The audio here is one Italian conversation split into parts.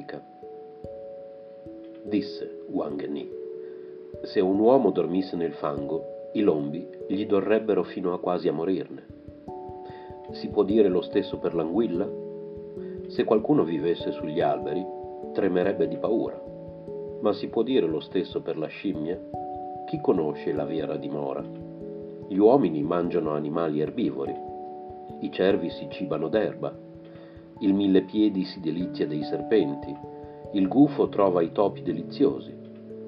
Autentica? Disse Wang Ni. Se un uomo dormisse nel fango, i lombi gli dorrebbero fino a quasi a morirne. Si può dire lo stesso per l'anguilla? Se qualcuno vivesse sugli alberi, tremerebbe di paura. Ma si può dire lo stesso per la scimmia? Chi conosce la vera dimora? Gli uomini mangiano animali erbivori, i cervi si cibano d'erba, il millepiedi si delizia dei serpenti, il gufo trova i topi deliziosi.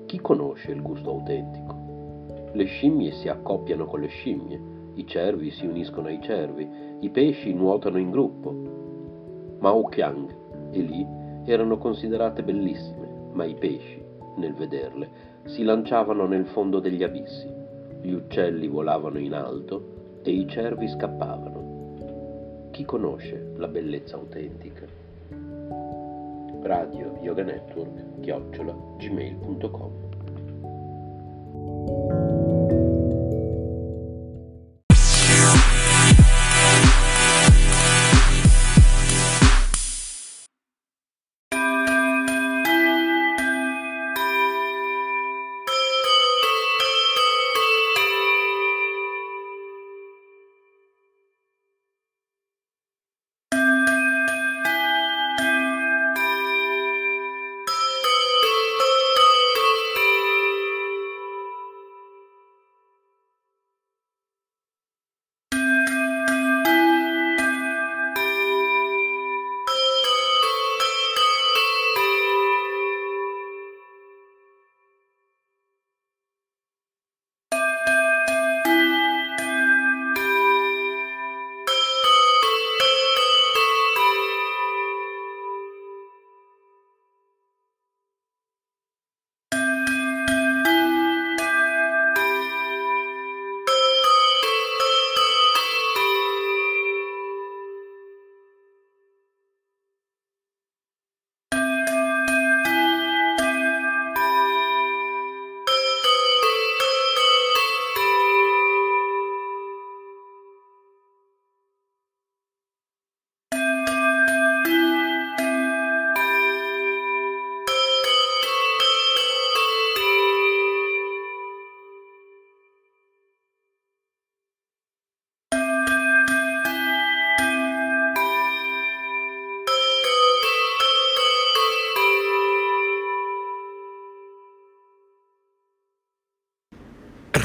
Chi conosce il gusto autentico? Le scimmie si accoppiano con le scimmie, i cervi si uniscono ai cervi, i pesci nuotano in gruppo. Mao Qiang e Li erano considerate bellissime, ma i pesci, nel vederle, si lanciavano nel fondo degli abissi, gli uccelli volavano in alto e i cervi scappavano. Chi conosce la bellezza autentica? Radio Yoga Network chiocciola gmail.com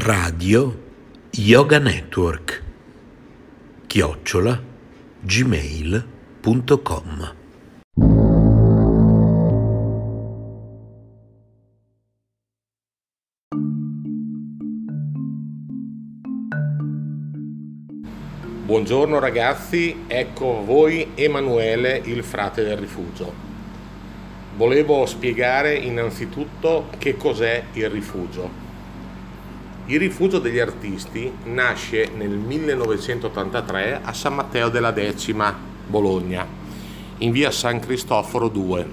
Radio Yoga Network chiocciola gmail.com Buongiorno ragazzi, ecco voi Emanuele, il frate del rifugio. Volevo spiegare innanzitutto che cos'è il rifugio. Il rifugio degli artisti nasce nel 1983 a San Matteo della Decima, Bologna, in via San Cristoforo 2.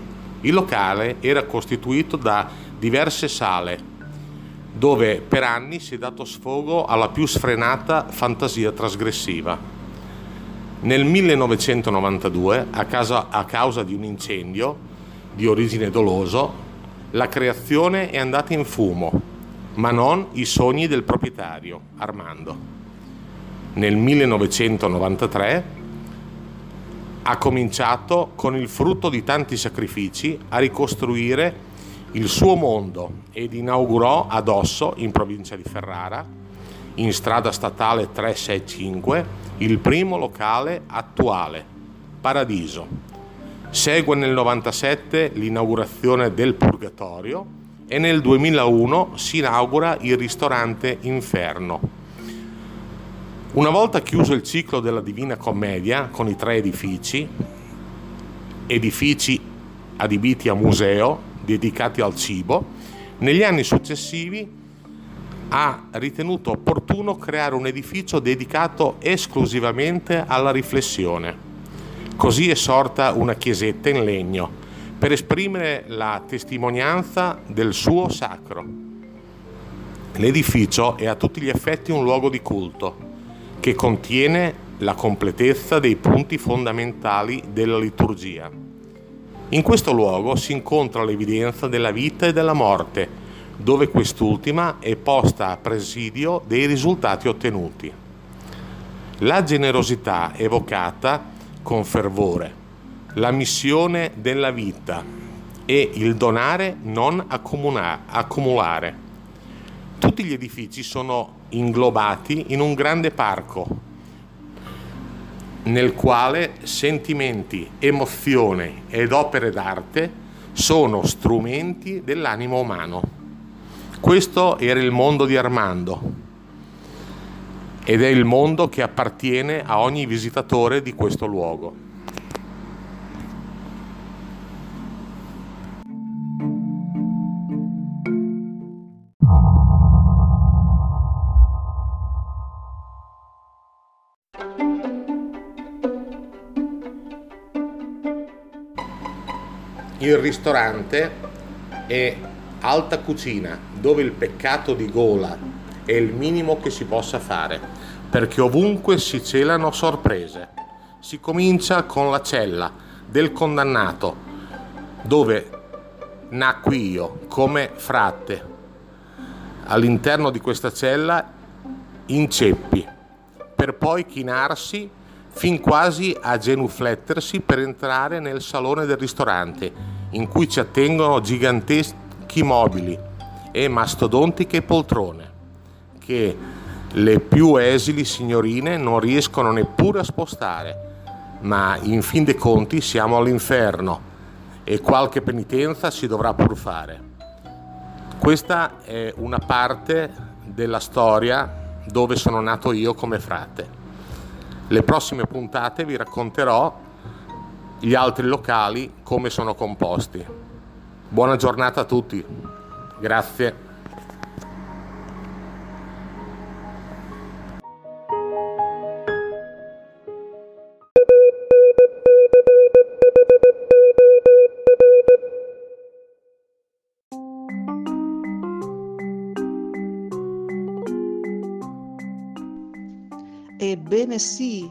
Il locale era costituito da diverse sale, dove per anni si è dato sfogo alla più sfrenata fantasia trasgressiva. Nel 1992, a, casa, a causa di un incendio di origine doloso, la creazione è andata in fumo ma non i sogni del proprietario, Armando. Nel 1993 ha cominciato con il frutto di tanti sacrifici a ricostruire il suo mondo ed inaugurò ad Osso, in provincia di Ferrara, in strada statale 365, il primo locale attuale, Paradiso. Segue nel 97 l'inaugurazione del Purgatorio e nel 2001 si inaugura il ristorante Inferno. Una volta chiuso il ciclo della Divina Commedia con i tre edifici, edifici adibiti a museo dedicati al cibo, negli anni successivi ha ritenuto opportuno creare un edificio dedicato esclusivamente alla riflessione. Così è sorta una chiesetta in legno per esprimere la testimonianza del suo sacro. L'edificio è a tutti gli effetti un luogo di culto che contiene la completezza dei punti fondamentali della liturgia. In questo luogo si incontra l'evidenza della vita e della morte, dove quest'ultima è posta a presidio dei risultati ottenuti. La generosità evocata con fervore, la missione della vita e il donare non accumulare. Tutti gli edifici sono inglobati in un grande parco nel quale sentimenti, emozioni ed opere d'arte sono strumenti dell'animo umano. Questo era il mondo di Armando ed è il mondo che appartiene a ogni visitatore di questo luogo. Il ristorante è alta cucina, dove il peccato di gola è il minimo che si possa fare, perché ovunque si celano sorprese. Si comincia con la cella del condannato, dove nacqui io come frate. All'interno di questa cella inceppi, per poi chinarsi fin quasi a genuflettersi per entrare nel salone del ristorante, in cui ci attengono giganteschi mobili e mastodontiche poltrone che le più esili signorine non riescono neppure a spostare, ma in fin dei conti siamo all'inferno e qualche penitenza si dovrà pur fare. Questa è una parte della storia dove sono nato io come frate. Le prossime puntate vi racconterò gli altri locali come sono composti. Buona giornata a tutti. Grazie. Ebbene sì,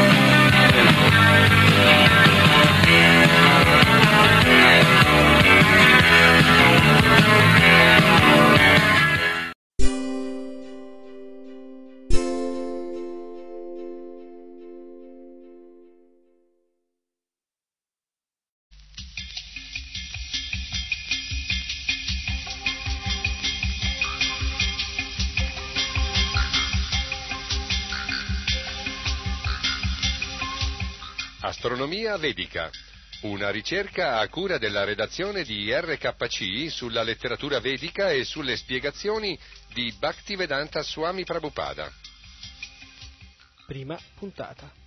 Astronomia vedica. Una ricerca a cura della redazione di RKC sulla letteratura vedica e sulle spiegazioni di Bhaktivedanta Swami Prabhupada. Prima puntata.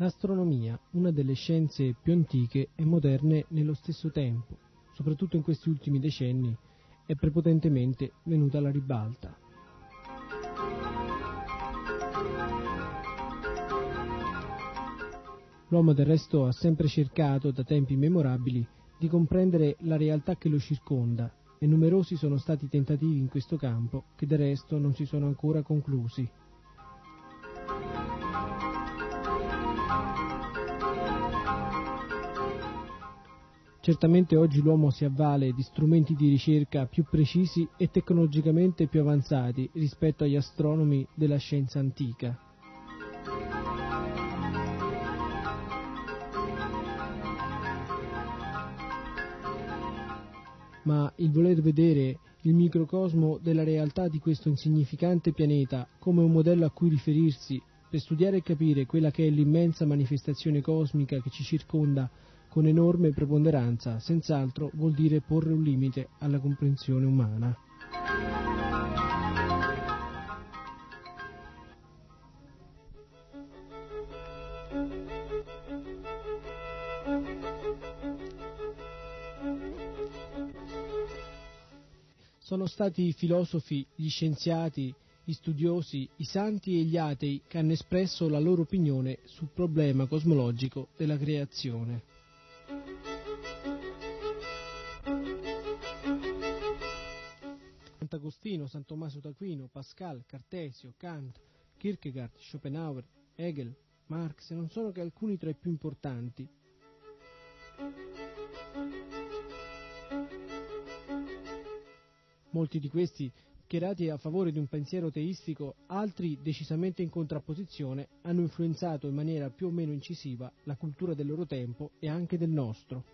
L'astronomia, una delle scienze più antiche e moderne nello stesso tempo, soprattutto in questi ultimi decenni, è prepotentemente venuta alla ribalta. L'uomo del resto ha sempre cercato, da tempi immemorabili, di comprendere la realtà che lo circonda e numerosi sono stati tentativi in questo campo che del resto non si sono ancora conclusi. Certamente oggi l'uomo si avvale di strumenti di ricerca più precisi e tecnologicamente più avanzati rispetto agli astronomi della scienza antica. Ma il voler vedere il microcosmo della realtà di questo insignificante pianeta come un modello a cui riferirsi per studiare e capire quella che è l'immensa manifestazione cosmica che ci circonda con enorme preponderanza, senz'altro vuol dire porre un limite alla comprensione umana. Sono stati i filosofi, gli scienziati, gli studiosi, i santi e gli atei che hanno espresso la loro opinione sul problema cosmologico della creazione. Sant'Agostino, San Tommaso d'Aquino, Pascal, Cartesio, Kant, Kierkegaard, Schopenhauer, Hegel, Marx non sono che alcuni tra i più importanti. Molti di questi, schierati a favore di un pensiero teistico, altri decisamente in contrapposizione, hanno influenzato in maniera più o meno incisiva la cultura del loro tempo e anche del nostro.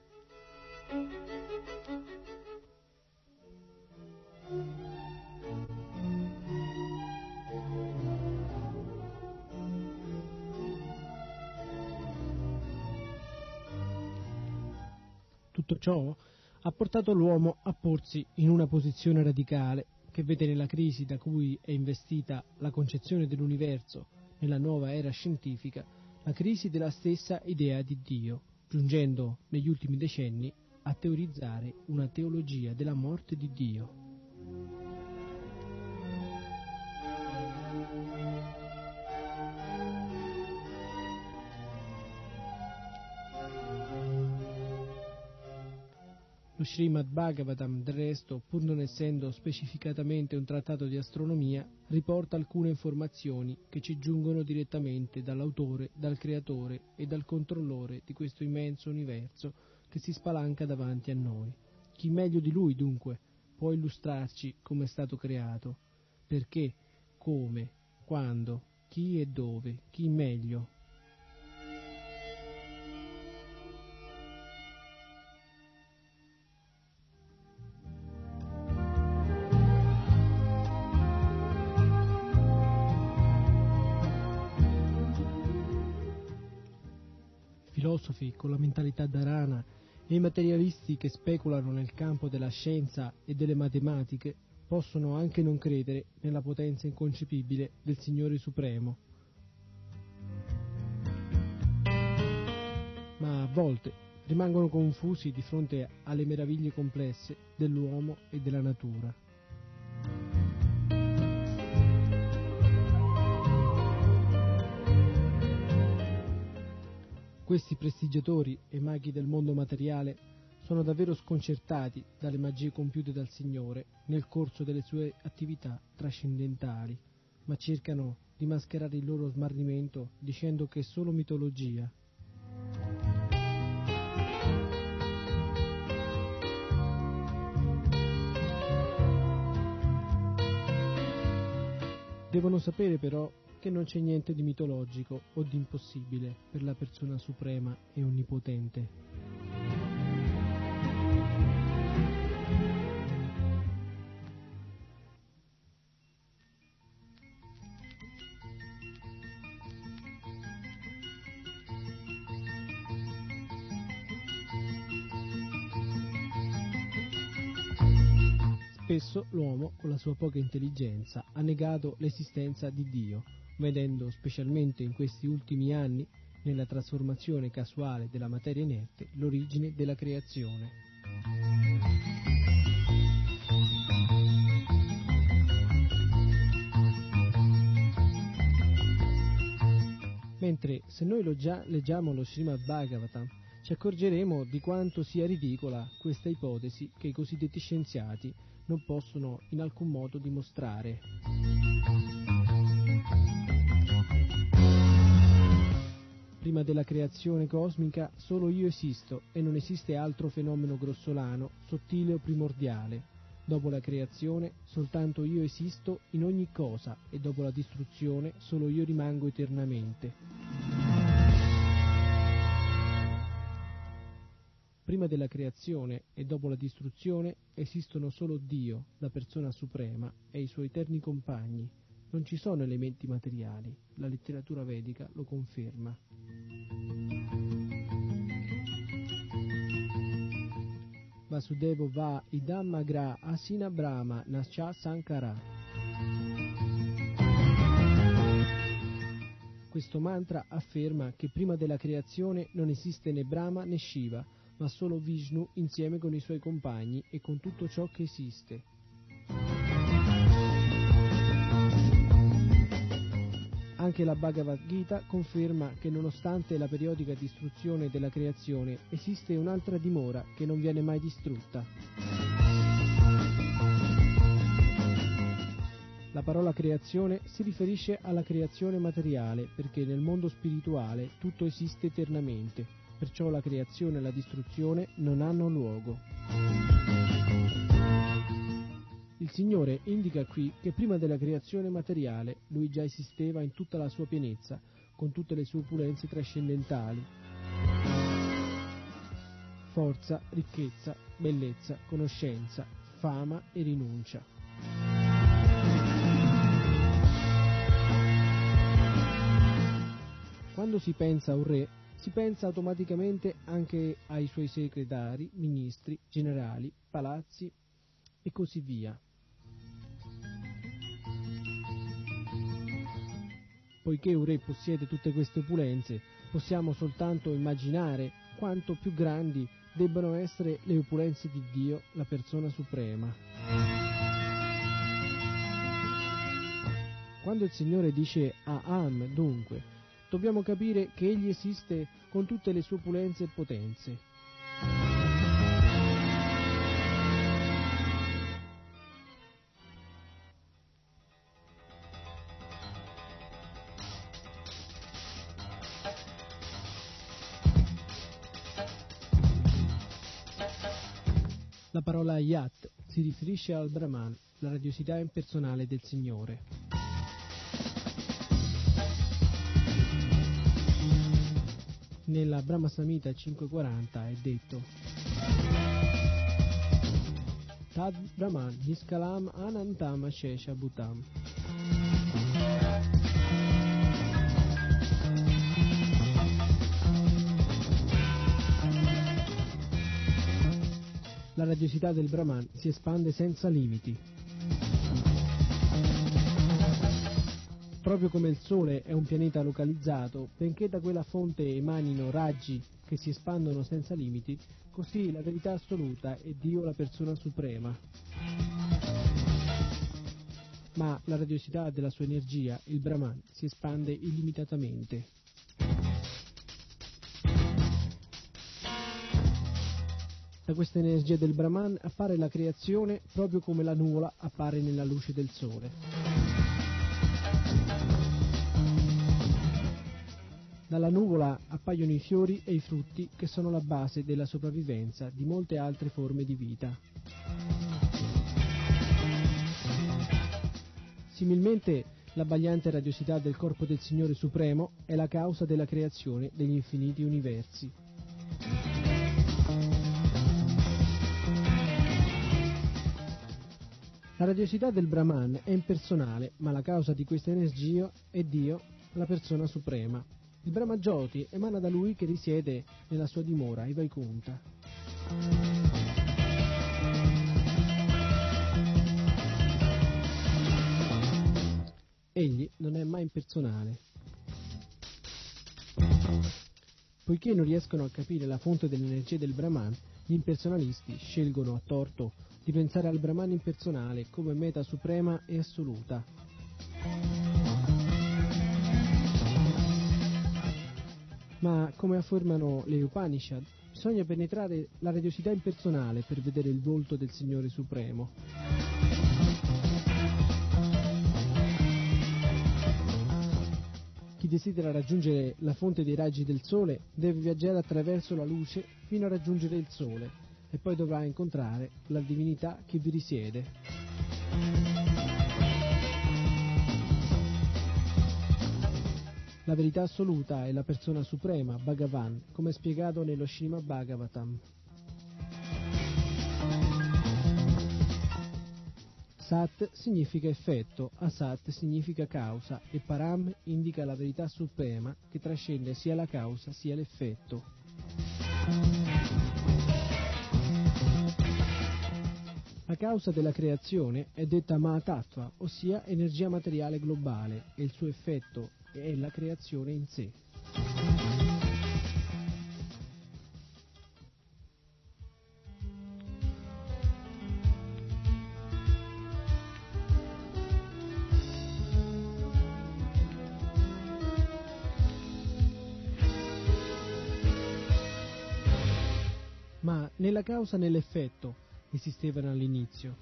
Ciò ha portato l'uomo a porsi in una posizione radicale che vede nella crisi da cui è investita la concezione dell'universo nella nuova era scientifica la crisi della stessa idea di Dio, giungendo negli ultimi decenni a teorizzare una teologia della morte di Dio. Srimad Bhagavatam, del resto, pur non essendo specificatamente un trattato di astronomia, riporta alcune informazioni che ci giungono direttamente dall'autore, dal creatore e dal controllore di questo immenso universo che si spalanca davanti a noi. Chi meglio di lui, dunque, può illustrarci come è stato creato, perché, come, quando, chi e dove, chi meglio, filosofi con la mentalità da rana e i materialisti che speculano nel campo della scienza e delle matematiche possono anche non credere nella potenza inconcepibile del Signore Supremo. Ma a volte rimangono confusi di fronte alle meraviglie complesse dell'uomo e della natura. Questi prestigiatori e maghi del mondo materiale sono davvero sconcertati dalle magie compiute dal Signore nel corso delle sue attività trascendentali, ma cercano di mascherare il loro smarrimento dicendo che è solo mitologia. Devono sapere però che non c'è niente di mitologico o di impossibile per la persona suprema e onnipotente. Spesso l'uomo, con la sua poca intelligenza, ha negato l'esistenza di Dio, vedendo specialmente in questi ultimi anni, nella trasformazione casuale della materia inerte, l'origine della creazione. Mentre se noi leggiamo lo Srimad Bhagavatam, ci accorgeremo di quanto sia ridicola questa ipotesi che i cosiddetti scienziati non possono in alcun modo dimostrare. Prima della creazione cosmica solo io esisto e non esiste altro fenomeno grossolano, sottile o primordiale. Dopo la creazione soltanto io esisto in ogni cosa e dopo la distruzione solo io rimango eternamente. Prima della creazione e dopo la distruzione esistono solo Dio, la persona suprema, e i suoi eterni compagni. Non ci sono elementi materiali. La letteratura vedica lo conferma. Vasudevo va idamagra asina brahma nascha sankara. Questo mantra afferma che prima della creazione non esiste né Brahma né Shiva, ma solo Vishnu insieme con i suoi compagni e con tutto ciò che esiste. Anche la Bhagavad Gita conferma che nonostante la periodica distruzione della creazione esiste un'altra dimora che non viene mai distrutta. La parola creazione si riferisce alla creazione materiale perché nel mondo spirituale tutto esiste eternamente perciò la creazione e la distruzione non hanno luogo. Il Signore indica qui che prima della creazione materiale lui già esisteva in tutta la sua pienezza, con tutte le sue opulenze trascendentali. Forza, ricchezza, bellezza, conoscenza, fama e rinuncia. Quando si pensa a un re, si pensa automaticamente anche ai suoi segretari, ministri, generali, palazzi e così via. Poiché un re possiede tutte queste opulenze, possiamo soltanto immaginare quanto più grandi debbano essere le opulenze di Dio, la persona suprema. Quando il Signore dice Aham, dunque, dobbiamo capire che Egli esiste con tutte le sue opulenze e potenze. La parola Yat si riferisce al Brahman, la radiosità impersonale del Signore. nella Brahma Samhita 540 è detto Tad Brahman Niskalam Anantam Shesha Bhutam la radiosità del Brahman si espande senza limiti. Proprio come il Sole è un pianeta localizzato, benché da quella fonte emanino raggi che si espandono senza limiti, così la verità assoluta è Dio la persona suprema. Ma la radiosità della sua energia, il Brahman, si espande illimitatamente. Da questa energia del Brahman appare la creazione proprio come la nuvola appare nella luce del sole. Dalla nuvola appaiono i fiori e i frutti che sono la base della sopravvivenza di molte altre forme di vita. Similmente, l'abbagliante radiosità del corpo del Signore Supremo è la causa della creazione degli infiniti universi. La radiosità del Brahman è impersonale, ma la causa di questa energia è Dio, la persona suprema. Il Brahma Jyoti emana da lui che risiede nella sua dimora, i Vaikunta. Egli non è mai impersonale. Poiché non riescono a capire la fonte dell'energia del Brahman, gli impersonalisti scelgono a torto di pensare al Brahman impersonale come meta suprema e assoluta. Ma come affermano le Upanishad, bisogna penetrare la radiosità impersonale per vedere il volto del Signore Supremo. Chi desidera raggiungere la fonte dei raggi del sole deve viaggiare attraverso la luce fino a raggiungere il sole e poi dovrà incontrare la divinità che vi risiede. La verità assoluta è la persona suprema, Bhagavan, come spiegato nello Srimad Bhagavatam. Sat significa effetto, Asat significa causa e Param indica la verità suprema che trascende sia la causa sia l'effetto. La causa della creazione è detta Mahatattva, ossia energia materiale globale, e il suo effetto è la creazione in sé. Ma nella causa nell'effetto esistevano all'inizio.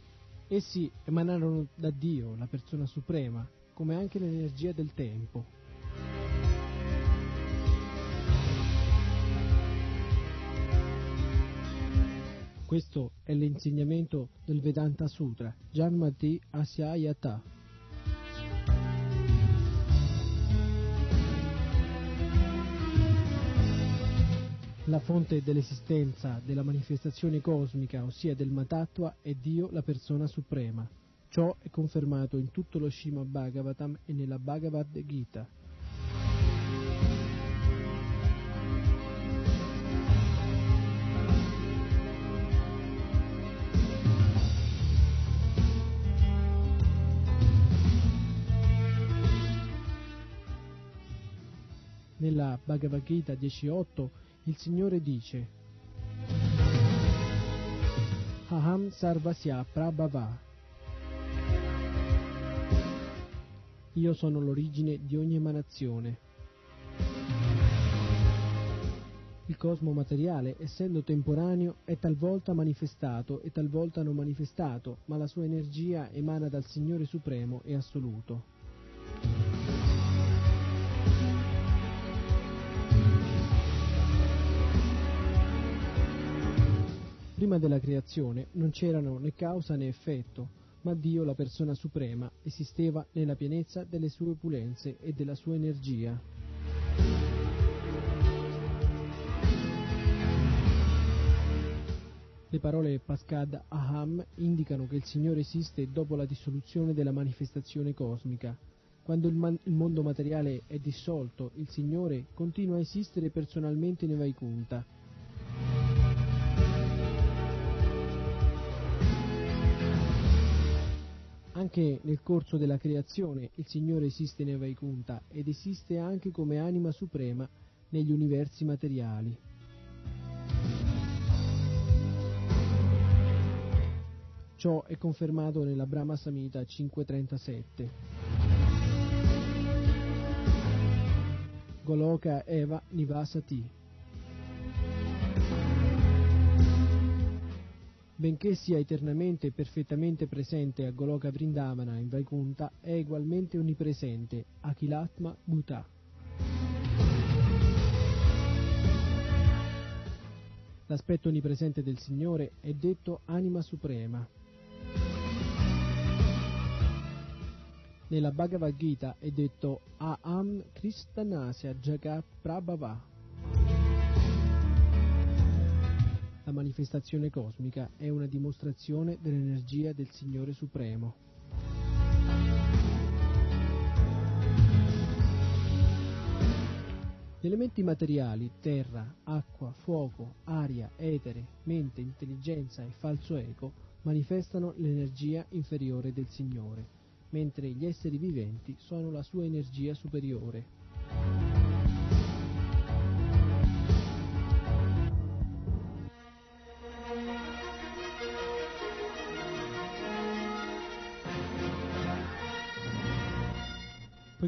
Essi emanarono da Dio, la persona suprema, come anche l'energia del tempo. Questo è l'insegnamento del Vedanta Sutra, Janmati Asyayata. La fonte dell'esistenza della manifestazione cosmica, ossia del Matattva, è Dio, la persona suprema. Ciò è confermato in tutto lo Srimad Bhagavatam e nella Bhagavad Gita. Nella Bhagavad Gita 10.8 il Signore dice Aham Sarvasya Prabhava Io sono l'origine di ogni emanazione. Il cosmo materiale, essendo temporaneo, è talvolta manifestato e talvolta non manifestato, ma la sua energia emana dal Signore Supremo e assoluto. Prima della creazione non c'erano né causa né effetto, ma Dio, la persona suprema, esisteva nella pienezza delle sue opulenze e della sua energia. Le parole Pascad Aham indicano che il Signore esiste dopo la dissoluzione della manifestazione cosmica. Quando il, man- il mondo materiale è dissolto, il Signore continua a esistere personalmente nei Vaikunta Anche nel corso della creazione il Signore esiste nei Vaikunta ed esiste anche come anima suprema negli universi materiali. Ciò è confermato nella Brahma Samhita 537. Goloka Eva Nivasati benché sia eternamente e perfettamente presente a Goloka Vrindavana in Vaikunta, è ugualmente onnipresente, Akilatma Bhuta. L'aspetto onnipresente del Signore è detto anima suprema. Nella Bhagavad Gita è detto Aham Kristanasya Jagat Prabhava. Manifestazione cosmica è una dimostrazione dell'energia del Signore Supremo. Gli elementi materiali, terra, acqua, fuoco, aria, etere, mente, intelligenza e falso ego, manifestano l'energia inferiore del Signore, mentre gli esseri viventi sono la sua energia superiore.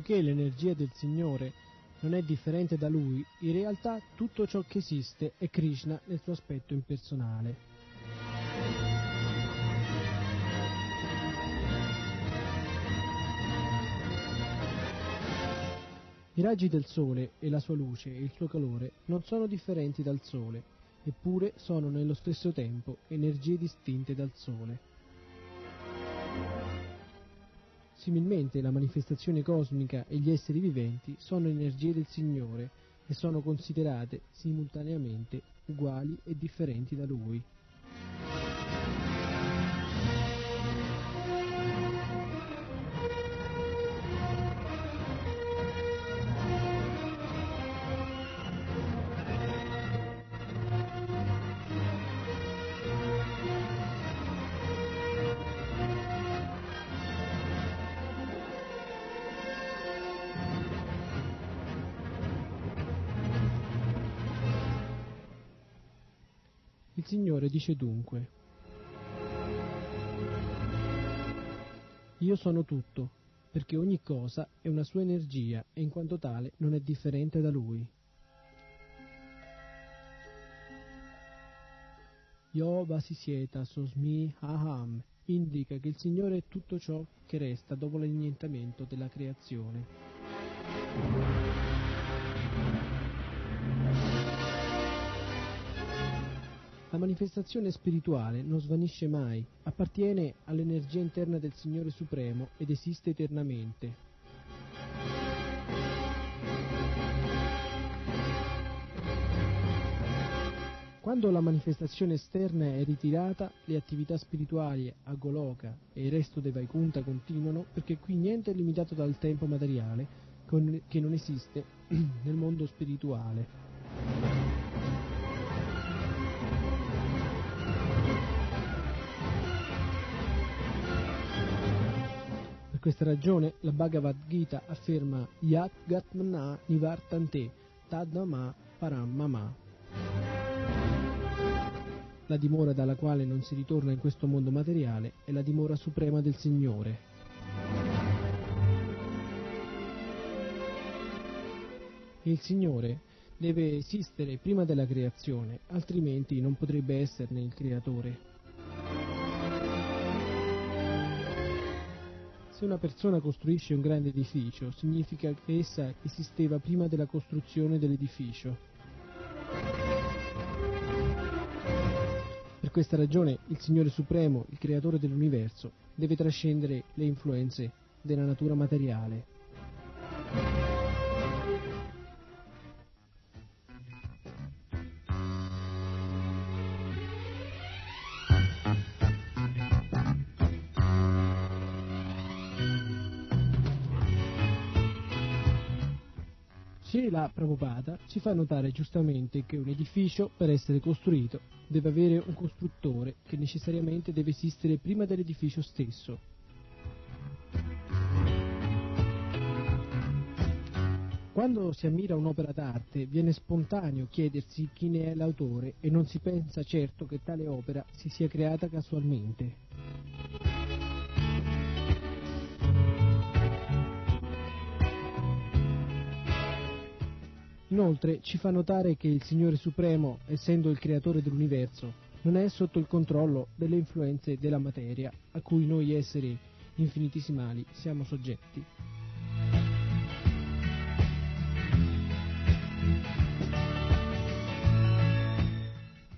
Poiché l'energia del Signore non è differente da Lui, in realtà tutto ciò che esiste è Krishna nel suo aspetto impersonale. I raggi del Sole e la sua luce e il suo calore non sono differenti dal Sole, eppure sono nello stesso tempo energie distinte dal Sole. Similmente la manifestazione cosmica e gli esseri viventi sono energie del Signore e sono considerate simultaneamente uguali e differenti da Lui. Signore dice dunque, Io sono tutto, perché ogni cosa è una sua energia e in quanto tale non è differente da Lui. Yo Vasisieta Sosmi Aham indica che il Signore è tutto ciò che resta dopo l'annientamento della creazione. La manifestazione spirituale non svanisce mai, appartiene all'energia interna del Signore Supremo ed esiste eternamente. Quando la manifestazione esterna è ritirata, le attività spirituali a Goloka e il resto dei Vaikunta continuano perché qui niente è limitato dal tempo materiale che non esiste nel mondo spirituale. Questa ragione la Bhagavad Gita afferma Yat Gatmana Nivartante Tadama Paramama. La dimora dalla quale non si ritorna in questo mondo materiale è la dimora suprema del Signore. Il Signore deve esistere prima della creazione, altrimenti non potrebbe esserne il creatore. Se una persona costruisce un grande edificio, significa che essa esisteva prima della costruzione dell'edificio. Per questa ragione il Signore Supremo, il Creatore dell'universo, deve trascendere le influenze della natura materiale preoccupata ci fa notare giustamente che un edificio, per essere costruito, deve avere un costruttore che necessariamente deve esistere prima dell'edificio stesso. Quando si ammira un'opera d'arte viene spontaneo chiedersi chi ne è l'autore e non si pensa certo che tale opera si sia creata casualmente. Inoltre ci fa notare che il Signore Supremo, essendo il creatore dell'universo, non è sotto il controllo delle influenze della materia a cui noi esseri infinitesimali siamo soggetti.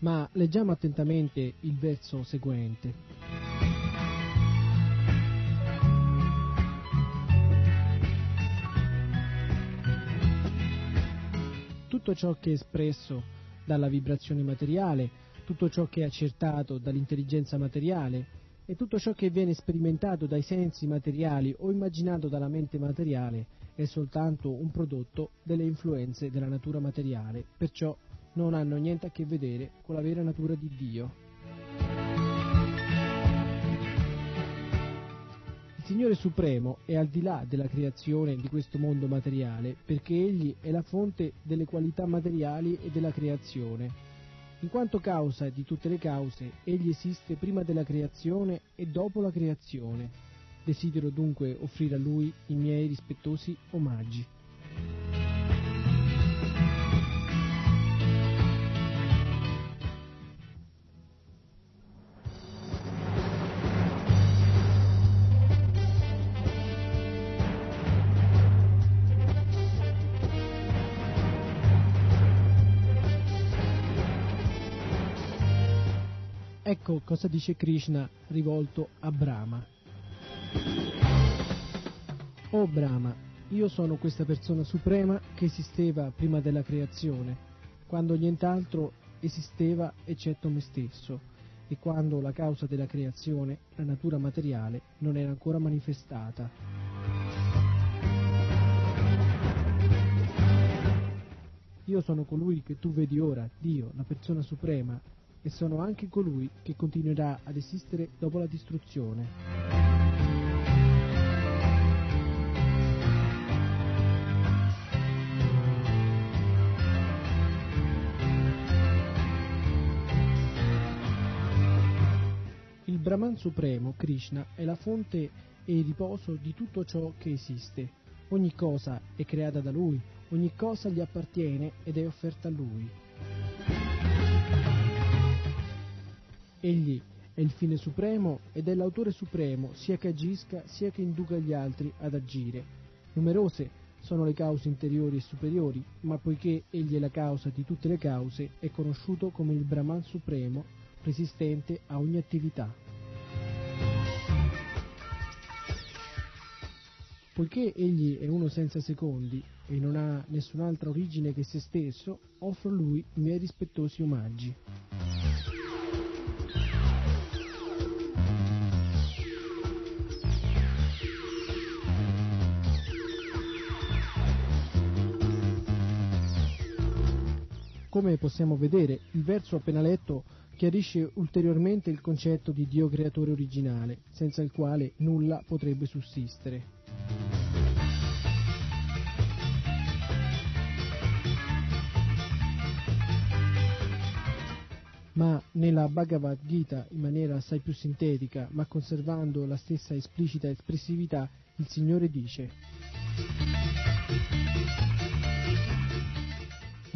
Ma leggiamo attentamente il verso seguente. Tutto ciò che è espresso dalla vibrazione materiale, tutto ciò che è accertato dall'intelligenza materiale e tutto ciò che viene sperimentato dai sensi materiali o immaginato dalla mente materiale è soltanto un prodotto delle influenze della natura materiale, perciò non hanno niente a che vedere con la vera natura di Dio. Signore Supremo è al di là della creazione di questo mondo materiale perché Egli è la fonte delle qualità materiali e della creazione. In quanto causa di tutte le cause, Egli esiste prima della creazione e dopo la creazione. Desidero dunque offrire a Lui i miei rispettosi omaggi. Ecco cosa dice Krishna rivolto a Brahma. O Brahma, io sono questa persona suprema che esisteva prima della creazione, quando nient'altro esisteva eccetto me stesso, e quando la causa della creazione, la natura materiale, non era ancora manifestata. Io sono colui che tu vedi ora, Dio, la persona suprema, e sono anche colui che continuerà ad esistere dopo la distruzione. Il Brahman Supremo, Krishna, è la fonte e il riposo di tutto ciò che esiste. Ogni cosa è creata da Lui, ogni cosa gli appartiene ed è offerta a Lui. Egli è il fine supremo ed è l'autore supremo, sia che agisca sia che induca gli altri ad agire. Numerose sono le cause interiori e superiori, ma poiché egli è la causa di tutte le cause, è conosciuto come il Brahman supremo, resistente a ogni attività. Poiché egli è uno senza secondi e non ha nessun'altra origine che se stesso, offro a lui i miei rispettosi omaggi. Come possiamo vedere, il verso appena letto chiarisce ulteriormente il concetto di Dio creatore originale, senza il quale nulla potrebbe sussistere. Ma nella Bhagavad Gita, in maniera assai più sintetica, ma conservando la stessa esplicita espressività, il Signore dice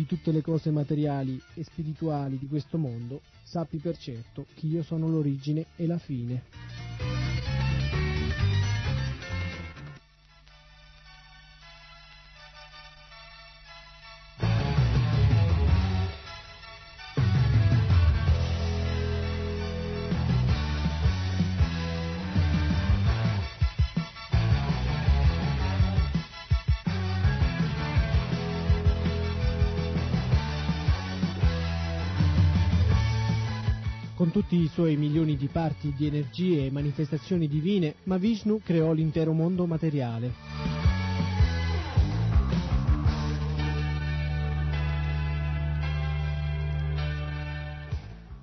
di tutte le cose materiali e spirituali di questo mondo, sappi per certo che io sono l'origine e la fine. Tutti i suoi milioni di parti di energie e manifestazioni divine, ma Vishnu creò l'intero mondo materiale.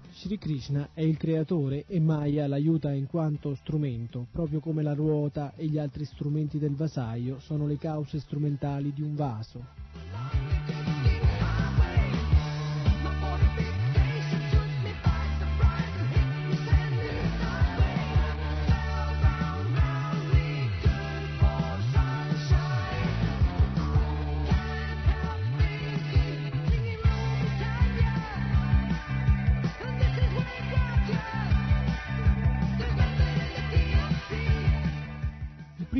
Sri Krishna è il creatore e Maya l'aiuta in quanto strumento, proprio come la ruota e gli altri strumenti del vasaio sono le cause strumentali di un vaso.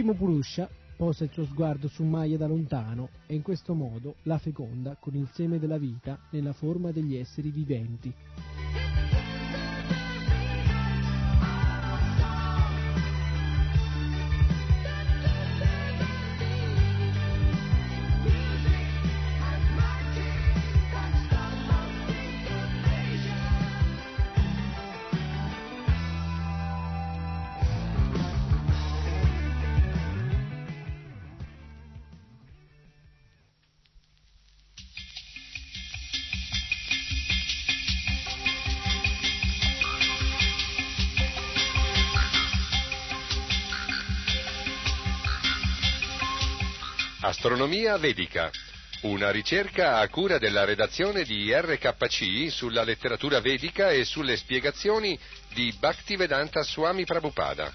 Primo Purusha posa il suo sguardo su Maya da lontano e in questo modo la feconda con il seme della vita nella forma degli esseri viventi. Astronomia Vedica, una ricerca a cura della redazione di RKC sulla letteratura vedica e sulle spiegazioni di Bhaktivedanta Swami Prabhupada.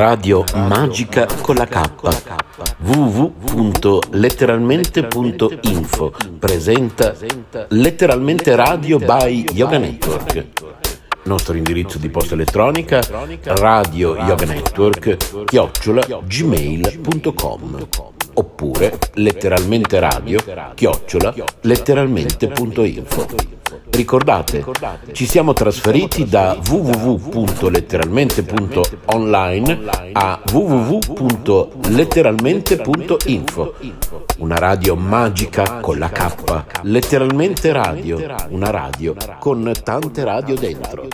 Radio magica con la K. www.letteralmente.info presenta Letteralmente Radio by Yoga Network. Nostro indirizzo di posta elettronica radio yoga network chiocciola gmail.com oppure letteralmente radio chiocciola letteralmente.info. Ricordate, ci siamo trasferiti da www.letteralmente.online a www.letteralmente.info. Una radio magica con la K, letteralmente radio, una radio con tante radio dentro.